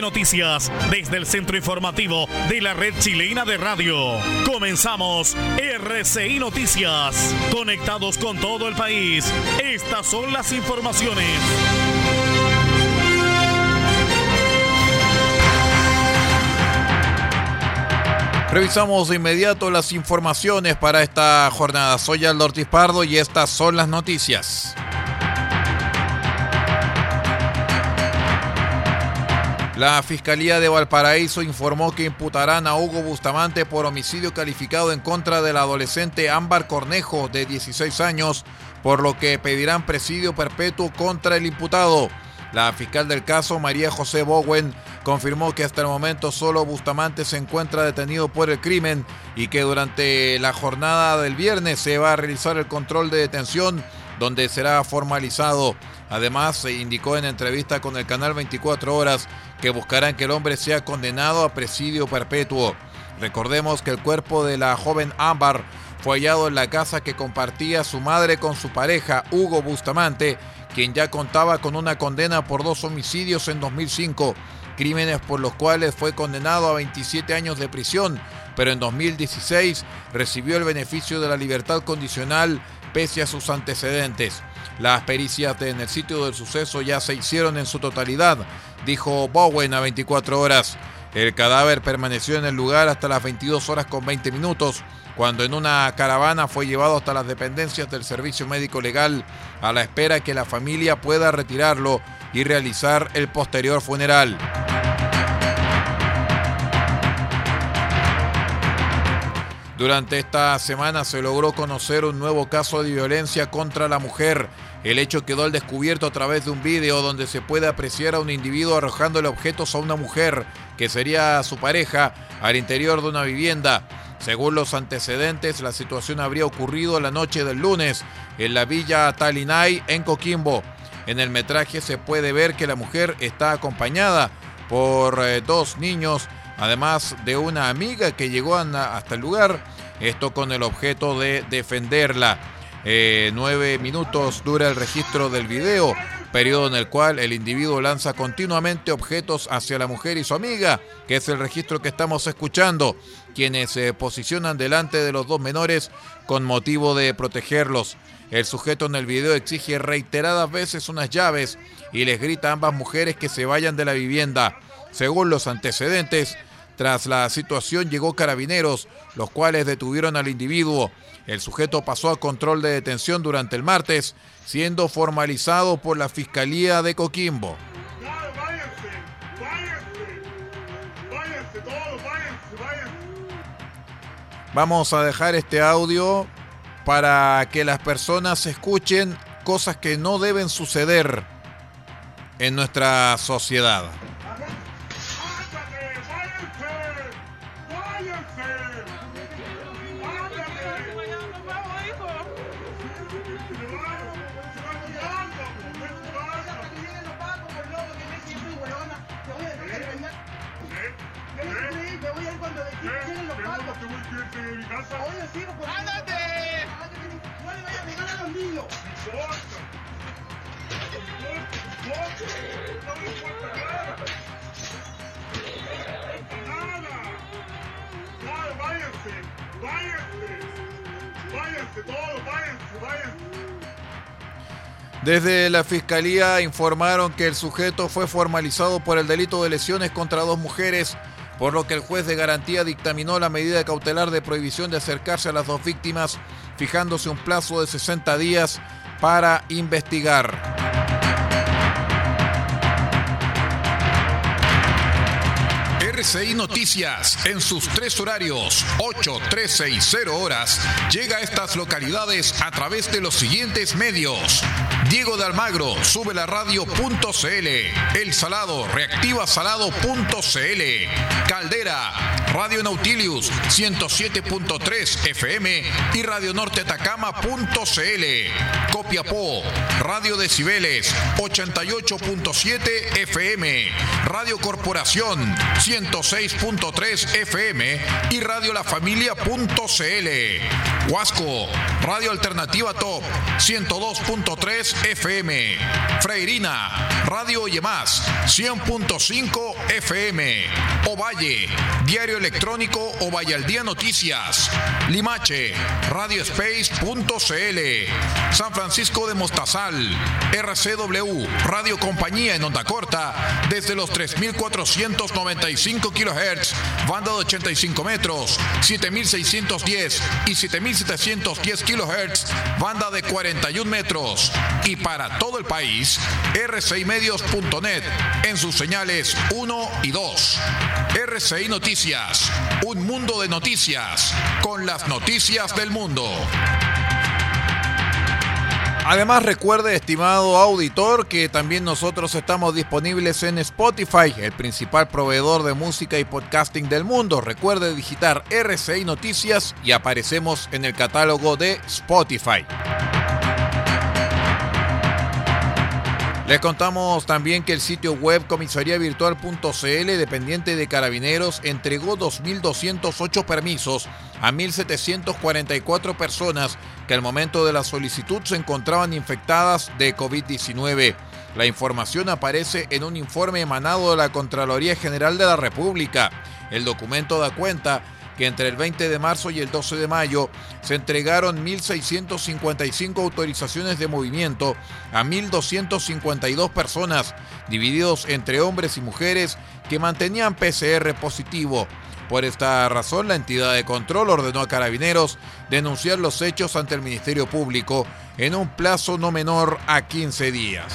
Noticias desde el centro informativo de la red chilena de radio. Comenzamos RCI Noticias. Conectados con todo el país. Estas son las informaciones. Revisamos de inmediato las informaciones para esta jornada. Soy Aldo Ortiz Pardo y estas son las noticias. La Fiscalía de Valparaíso informó que imputarán a Hugo Bustamante por homicidio calificado en contra del adolescente Ámbar Cornejo, de 16 años, por lo que pedirán presidio perpetuo contra el imputado. La fiscal del caso, María José Bowen, confirmó que hasta el momento solo Bustamante se encuentra detenido por el crimen y que durante la jornada del viernes se va a realizar el control de detención donde será formalizado. Además, se indicó en entrevista con el canal 24 Horas que buscarán que el hombre sea condenado a presidio perpetuo. Recordemos que el cuerpo de la joven Ámbar fue hallado en la casa que compartía su madre con su pareja, Hugo Bustamante, quien ya contaba con una condena por dos homicidios en 2005, crímenes por los cuales fue condenado a 27 años de prisión, pero en 2016 recibió el beneficio de la libertad condicional pese a sus antecedentes. Las pericias en el sitio del suceso ya se hicieron en su totalidad, dijo Bowen a 24 horas. El cadáver permaneció en el lugar hasta las 22 horas con 20 minutos, cuando en una caravana fue llevado hasta las dependencias del Servicio Médico Legal a la espera que la familia pueda retirarlo y realizar el posterior funeral. Durante esta semana se logró conocer un nuevo caso de violencia contra la mujer. El hecho quedó al descubierto a través de un video donde se puede apreciar a un individuo arrojándole objetos a una mujer, que sería su pareja, al interior de una vivienda. Según los antecedentes, la situación habría ocurrido la noche del lunes en la villa Talinay, en Coquimbo. En el metraje se puede ver que la mujer está acompañada por eh, dos niños además de una amiga que llegó hasta el lugar, esto con el objeto de defenderla. Eh, nueve minutos dura el registro del video, periodo en el cual el individuo lanza continuamente objetos hacia la mujer y su amiga, que es el registro que estamos escuchando, quienes se posicionan delante de los dos menores con motivo de protegerlos. El sujeto en el video exige reiteradas veces unas llaves y les grita a ambas mujeres que se vayan de la vivienda. Según los antecedentes, tras la situación llegó carabineros, los cuales detuvieron al individuo. El sujeto pasó a control de detención durante el martes, siendo formalizado por la Fiscalía de Coquimbo. Vamos a dejar este audio para que las personas escuchen cosas que no deben suceder en nuestra sociedad. Desde la fiscalía informaron que el sujeto fue formalizado por el delito de lesiones contra dos mujeres, por lo que el juez de garantía dictaminó la medida cautelar de prohibición de acercarse a las dos víctimas, fijándose un plazo de 60 días para investigar. RCI Noticias, en sus tres horarios, 8, 13 y 0 horas, llega a estas localidades a través de los siguientes medios. Diego de Almagro, sube la radio.cl. El Salado, reactiva salado.cl. Caldera, Radio Nautilius, 107.3 FM y Radio Norte Atacama.cl. Copiapó, Radio Decibeles, 88.7 FM. Radio Corporación, 106.3 FM y Radio La Familia.cl. Huasco, Radio Alternativa Top, 102.3 FM. Freirina, Radio Más, 100.5 FM. Ovalle, Diario Electrónico Ovalle al Noticias. Limache, Radiospace.cl. San Francisco de Mostazal, RCW, Radio Compañía en Onda Corta, desde los 3.495 kHz, banda de 85 metros, 7.610 y 7.710 kHz, banda de 41 metros. Y para todo el país, rcimedios.net en sus señales 1 y 2. RCI Noticias, un mundo de noticias, con las noticias del mundo. Además recuerde, estimado auditor, que también nosotros estamos disponibles en Spotify, el principal proveedor de música y podcasting del mundo. Recuerde digitar RCI Noticias y aparecemos en el catálogo de Spotify. Les contamos también que el sitio web comisariavirtual.cl, dependiente de Carabineros, entregó 2.208 permisos a 1.744 personas que al momento de la solicitud se encontraban infectadas de COVID-19. La información aparece en un informe emanado de la Contraloría General de la República. El documento da cuenta que entre el 20 de marzo y el 12 de mayo se entregaron 1.655 autorizaciones de movimiento a 1.252 personas, divididos entre hombres y mujeres que mantenían PCR positivo. Por esta razón, la entidad de control ordenó a carabineros denunciar los hechos ante el Ministerio Público en un plazo no menor a 15 días.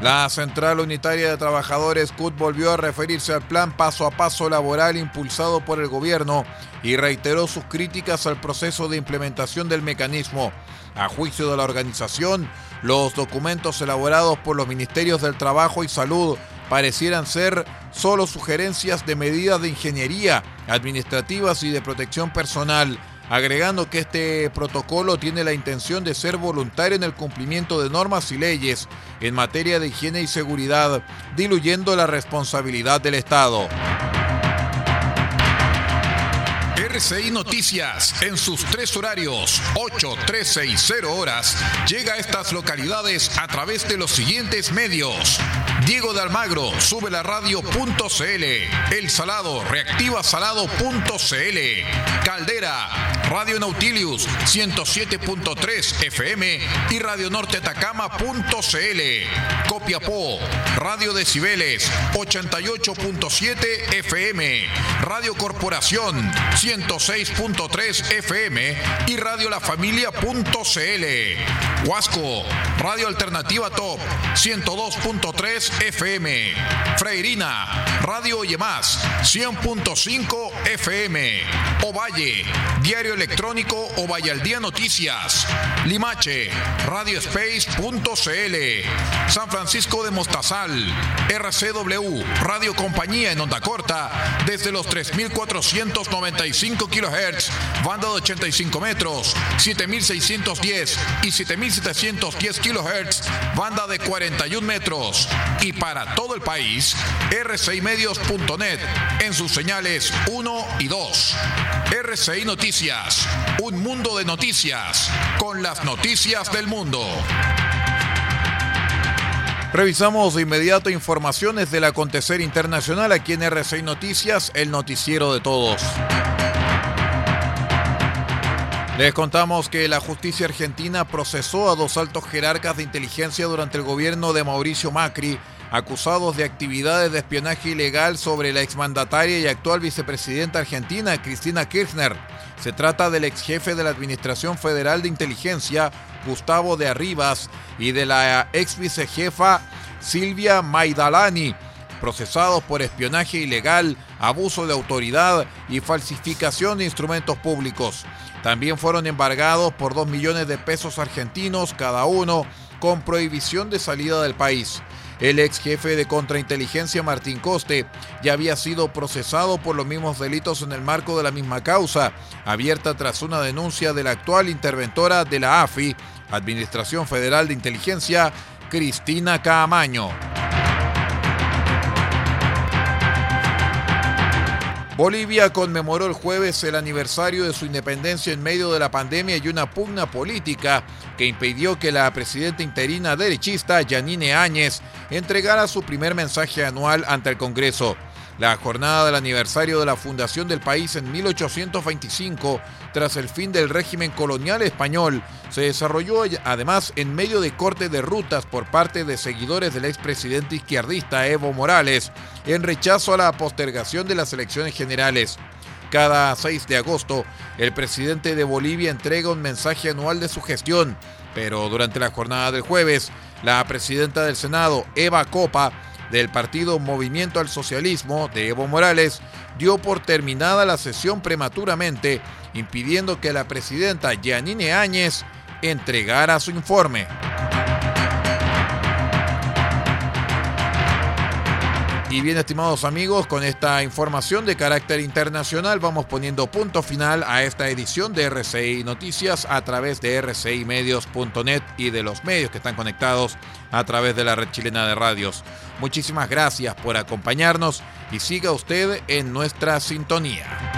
La Central Unitaria de Trabajadores CUT volvió a referirse al plan paso a paso laboral impulsado por el gobierno y reiteró sus críticas al proceso de implementación del mecanismo. A juicio de la organización, los documentos elaborados por los Ministerios del Trabajo y Salud parecieran ser solo sugerencias de medidas de ingeniería, administrativas y de protección personal agregando que este protocolo tiene la intención de ser voluntario en el cumplimiento de normas y leyes en materia de higiene y seguridad, diluyendo la responsabilidad del Estado. RCI Noticias, en sus tres horarios, 8, 13 y 0 horas, llega a estas localidades a través de los siguientes medios. Diego de Almagro, sube la radio.cl. El Salado, reactiva salado.cl. Caldera, Radio Nautilius, 107.3 FM y Radio Norte Atacama.cl. Copiapó, Radio Decibeles, 88.7 FM. Radio Corporación, 106.3 FM y Radio La Familia.cl. Huasco, Radio Alternativa Top, 102.3 FM. Freirina, Radio Más, 100.5 FM. Ovalle, Diario Electrónico al Día Noticias. Limache, Radiospace.cl. San Francisco de Mostazal, RCW, Radio Compañía en Onda Corta, desde los 3.495 kHz, banda de 85 metros, 7.610 y 7.710 kHz, banda de 41 metros. Y para todo el país, rcimedios.net en sus señales 1 y 2. RCI Noticias, un mundo de noticias, con las noticias del mundo. Revisamos de inmediato informaciones del acontecer internacional aquí en RCI Noticias, el noticiero de todos. Les contamos que la justicia argentina procesó a dos altos jerarcas de inteligencia durante el gobierno de Mauricio Macri, acusados de actividades de espionaje ilegal sobre la exmandataria y actual vicepresidenta argentina, Cristina Kirchner. Se trata del ex jefe de la Administración Federal de Inteligencia, Gustavo de Arribas, y de la ex vicejefa Silvia Maidalani, procesados por espionaje ilegal, abuso de autoridad y falsificación de instrumentos públicos. También fueron embargados por 2 millones de pesos argentinos cada uno, con prohibición de salida del país. El ex jefe de contrainteligencia Martín Coste ya había sido procesado por los mismos delitos en el marco de la misma causa, abierta tras una denuncia de la actual interventora de la AFI, Administración Federal de Inteligencia, Cristina Caamaño. Bolivia conmemoró el jueves el aniversario de su independencia en medio de la pandemia y una pugna política que impidió que la presidenta interina derechista Yanine Áñez entregara su primer mensaje anual ante el Congreso. La jornada del aniversario de la fundación del país en 1825, tras el fin del régimen colonial español, se desarrolló además en medio de corte de rutas por parte de seguidores del expresidente izquierdista Evo Morales, en rechazo a la postergación de las elecciones generales. Cada 6 de agosto, el presidente de Bolivia entrega un mensaje anual de su gestión, pero durante la jornada del jueves, la presidenta del Senado, Eva Copa, del partido Movimiento al Socialismo de Evo Morales dio por terminada la sesión prematuramente, impidiendo que la presidenta Yanine Áñez entregara su informe. Y bien, estimados amigos, con esta información de carácter internacional vamos poniendo punto final a esta edición de RCI Noticias a través de rcimedios.net y de los medios que están conectados a través de la red chilena de radios. Muchísimas gracias por acompañarnos y siga usted en nuestra sintonía.